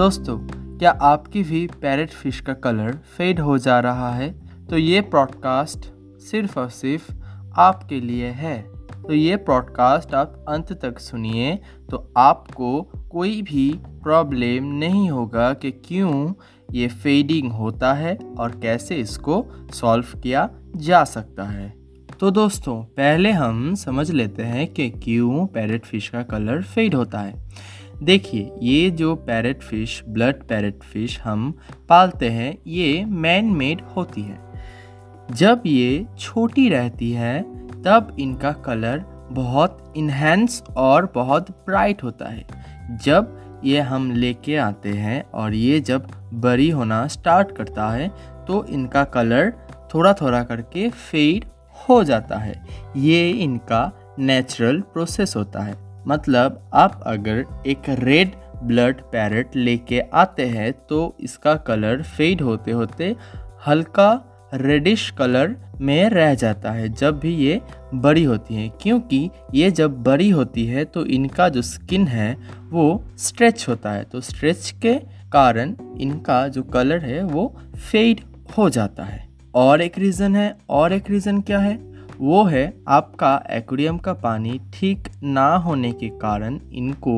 दोस्तों, क्या आपकी भी पैरेट फ़िश का कलर फेड हो जा रहा है? तो ये प्रॉडकास्ट सिर्फ़ और सिर्फ़ आपके लिए है। तो ये प्रॉडकास्ट आप अंत तक सुनिए तो आपको कोई भी प्रॉब्लम नहीं होगा कि क्यों ये फेडिंग होता है और कैसे इसको सॉल्व किया जा सकता है। तो दोस्तों, पहले हम समझ लेते हैं कि क्यों पैरेट फ़िश का कलर फेड होता है। देखिए, ये जो parrot fish blood parrot fish हम पालते हैं, ये मैन मेड होती है। जब ये छोटी रहती है, तब इनका कलर बहुत इन्हेंस और बहुत ब्राइट होता है। जब ये हम लेके आते हैं और ये जब बड़ी होना स्टार्ट करता है तो इनका कलर थोड़ा थोड़ा करके फेड हो जाता है। ये इनका नेचुरल प्रोसेस होता है। मतलब आप अगर एक रेड ब्लड पैरेट लेके आते हैं तो इसका कलर फेड होते होते हल्का रेडिश कलर में रह जाता है जब भी ये बड़ी होती हैं। क्योंकि ये जब बड़ी होती है तो इनका जो स्किन है, वो स्ट्रेच होता है। तो स्ट्रेच के कारण इनका जो कलर है, वो फेड हो जाता है। और एक रीज़न है, और एक रीज़न क्या है? वो है आपका एक्वेरियम का पानी ठीक ना होने के कारण इनको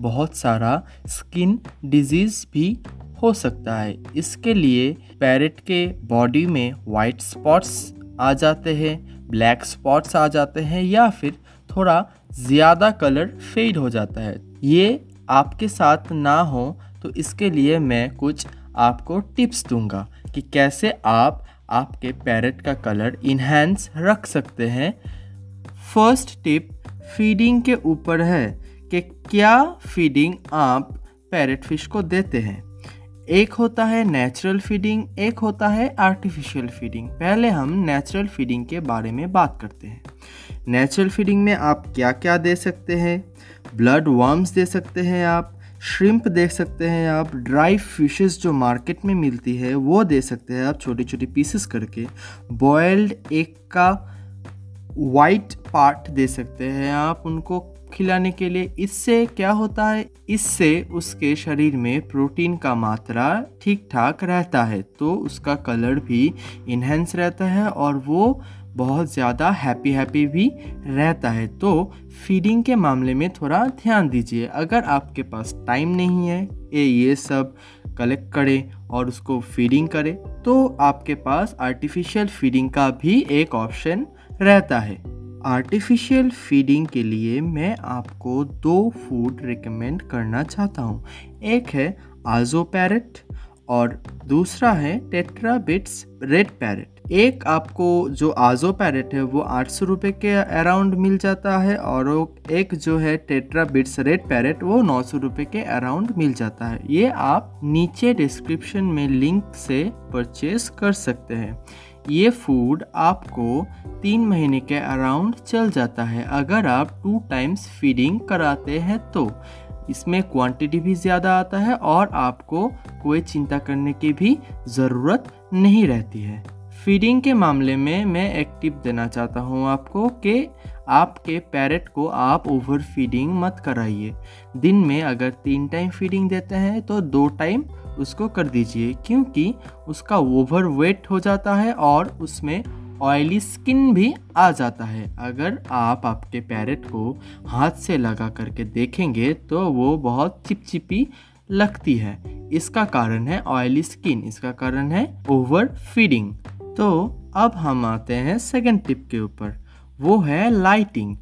बहुत सारा स्किन डिज़ीज़ भी हो सकता है। इसके लिए पैरेट के बॉडी में वाइट स्पॉट्स आ जाते हैं, ब्लैक स्पॉट्स आ जाते हैं या फिर थोड़ा ज़्यादा कलर फेड हो जाता है। ये आपके साथ ना हो तो इसके लिए मैं कुछ आपको टिप्स दूँगा कि कैसे आप आपके पैरेट का कलर इन्हेंस रख सकते हैं। फ़र्स्ट टिप फीडिंग के ऊपर है कि क्या फीडिंग आप पैरेट फ़िश को देते हैं। एक होता है नेचुरल फीडिंग एक होता है आर्टिफिशियल फीडिंग पहले हम नेचुरल फीडिंग के बारे में बात करते हैं। नेचुरल फीडिंग में आप क्या क्या दे सकते हैं? ब्लड वर्म्स दे सकते हैं आप। श्रिम्प देख सकते हैं आप ड्राई फिशेस जो मार्केट में मिलती है, वो दे सकते हैं आप छोटी छोटी पीसेस करके। बॉयल्ड एग का वाइट पार्ट दे सकते हैं आप उनको खिलाने के लिए। इससे क्या होता है? इससे उसके शरीर में प्रोटीन का मात्रा ठीक ठाक रहता है तो उसका कलर भी इन्हेंस रहता है और वो बहुत ज़्यादा हैप्पी हैप्पी भी रहता है। तो फीडिंग के मामले में थोड़ा ध्यान दीजिए। अगर आपके पास टाइम नहीं है ये ये सब कलेक्ट करें और उसको फीडिंग करें तो आपके पास आर्टिफिशियल फीडिंग का भी एक ऑप्शन रहता है। आर्टिफिशियल फीडिंग के लिए मैं आपको दो फ़ूड रिकमेंड करना चाहता हूँ। एक है आजो पैरेट और दूसरा है टेट्रा बिट्स रेड पैरेट एक आपको जो आजो पैरेट है, वो आठ सौ रुपये के अराउंड मिल जाता है और एक जो है टेट्रा बिट्स रेड पैरेट, वो नौ सौ रुपये के अराउंड मिल जाता है। ये आप नीचे डिस्क्रिप्शन में लिंक से परचेज कर सकते हैं। ये फ़ूड आपको तीन महीने के अराउंड चल जाता है, अगर आप टू टाइम्स फीडिंग कराते हैं तो। इसमें क्वांटिटी भी ज़्यादा आता है और आपको कोई चिंता करने की भी ज़रूरत नहीं रहती है। फीडिंग के मामले में मैं एक टिप देना चाहता हूँ आपको कि आपके पैरेट को आप ओवर फीडिंग मत कराइए। दिन में अगर तीन टाइम फीडिंग देते हैं तो दो टाइम उसको कर दीजिए, क्योंकि उसका ओवर वेट हो जाता है और उसमें ऑयली स्किन भी आ जाता है। अगर आप आपके पैरेट को हाथ से लगा करके देखेंगे तो वो बहुत चिपचिपी लगती है। इसका कारण है ऑयली स्किन इसका कारण है ओवर फीडिंग तो अब हम आते हैं सेकंड टिप के ऊपर। वो है लाइटिंग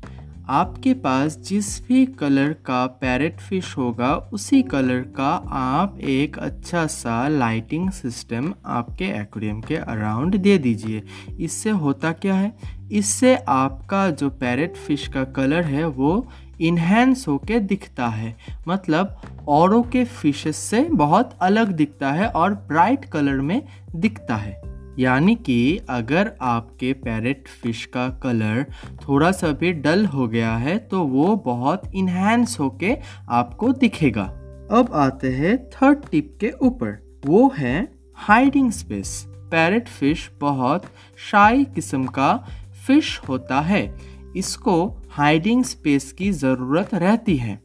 आपके पास जिस भी कलर का पैरेट फ़िश होगा, उसी कलर का आप एक अच्छा सा लाइटिंग सिस्टम आपके एक्वेरियम के अराउंड दे दीजिए। इससे होता क्या है? इससे आपका जो पैरेट फ़िश का कलर है, वो इन्हेंस होके दिखता है। मतलब औरों के फिशेस से बहुत अलग दिखता है और ब्राइट कलर में दिखता है। यानी कि अगर आपके पैरेट फ़िश का कलर थोड़ा सा भी डल हो गया है तो वो बहुत इन्हेंस होके आपको दिखेगा। अब आते हैं थर्ड टिप के ऊपर। वो है हाइडिंग स्पेस पैरेट फ़िश बहुत शाई किस्म का फ़िश होता है। इसको हाइडिंग स्पेस की ज़रूरत रहती है।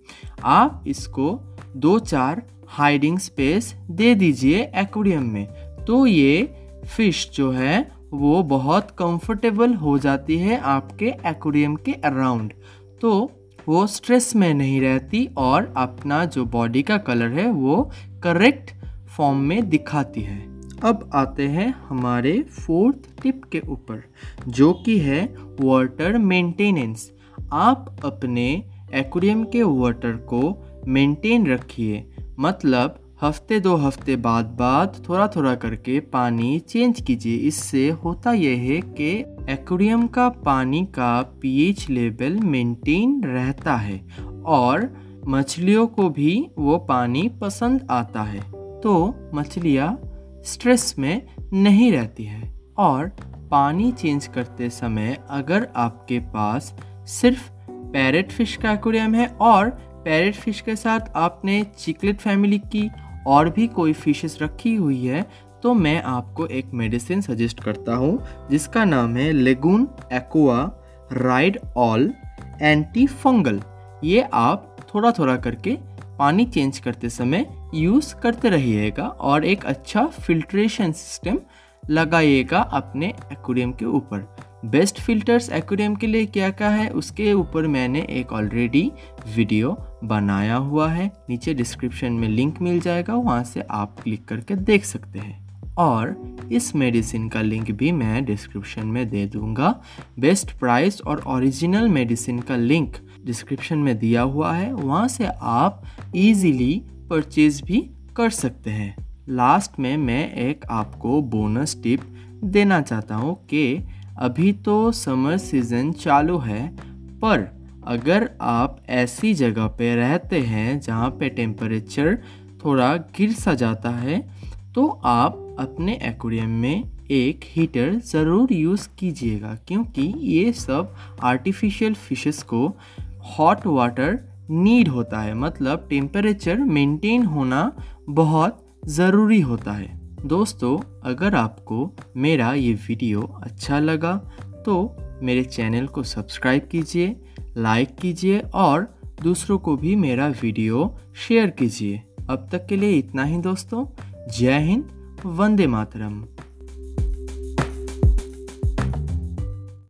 आप इसको दो चार हाइडिंग स्पेस दे दीजिए एक्वेरियम में। तो ये फ़िश जो है, वो बहुत कंफर्टेबल हो जाती है आपके एक्वेरियम के अराउंड तो वो स्ट्रेस में नहीं रहती और अपना जो बॉडी का कलर है, वो करेक्ट फॉर्म में दिखाती है। अब आते हैं हमारे फोर्थ टिप के ऊपर, जो कि है वाटर मेंटेनेंस आप अपने एक्वेरियम के वाटर को मेंटेन रखिए मतलब हफ़्ते दो हफ़्ते बाद बाद थोड़ा थोड़ा करके पानी चेंज कीजिए। इससे होता यह है कि एक्वेरियम का पानी का पीएच लेवल मेंटेन रहता है और मछलियों को भी वो पानी पसंद आता है। तो मछलियाँ स्ट्रेस में नहीं रहती है और पानी चेंज करते समय अगर आपके पास सिर्फ़ पैरेट फ़िश का एक्वेरियम है और पैरेट फ़िश के साथ आपने चिकलेट फैमिली की और भी कोई फिशेस रखी हुई है तो मैं आपको एक मेडिसिन सजेस्ट करता हूँ, जिसका नाम है lagoon aqua ride all anti fungal ये आप थोड़ा थोड़ा करके पानी चेंज करते समय यूज़ करते रहिएगा और एक अच्छा फिल्ट्रेशन सिस्टम लगाइएगा अपने एक्वेरियम के ऊपर। बेस्ट फिल्टर्स एक्वेरियम के लिए क्या क्या है, उसके ऊपर मैंने एक ऑलरेडी वीडियो बनाया हुआ है। नीचे डिस्क्रिप्शन में लिंक मिल जाएगा, वहाँ से आप क्लिक करके देख सकते हैं। और इस मेडिसिन का लिंक भी मैं डिस्क्रिप्शन में दे दूँगा। बेस्ट प्राइस और ओरिजिनल मेडिसिन का लिंक डिस्क्रिप्शन में दिया हुआ है। वहाँ से आप इजीली परचेज भी कर सकते हैं। लास्ट में मैं एक आपको बोनस टिप देना चाहता हूँ कि अभी तो समर सीज़न चालू है, पर अगर आप ऐसी जगह पे रहते हैं जहाँ पे टेम्परेचर थोड़ा गिर सा जाता है तो आप अपने एक्वेरियम में एक हीटर ज़रूर यूज़ कीजिएगा, क्योंकि ये सब आर्टिफिशियल फिशेस को हॉट वाटर नीड होता है। मतलब टेम्परेचर मेंटेन होना बहुत ज़रूरी होता है। दोस्तों, अगर आपको मेरा ये वीडियो अच्छा लगा तो मेरे चैनल को सब्सक्राइब कीजिए, लाइक कीजिए और दूसरों को भी मेरा वीडियो शेयर कीजिए। अब तक के लिए इतना ही दोस्तों। जय हिंद, वंदे मातरम।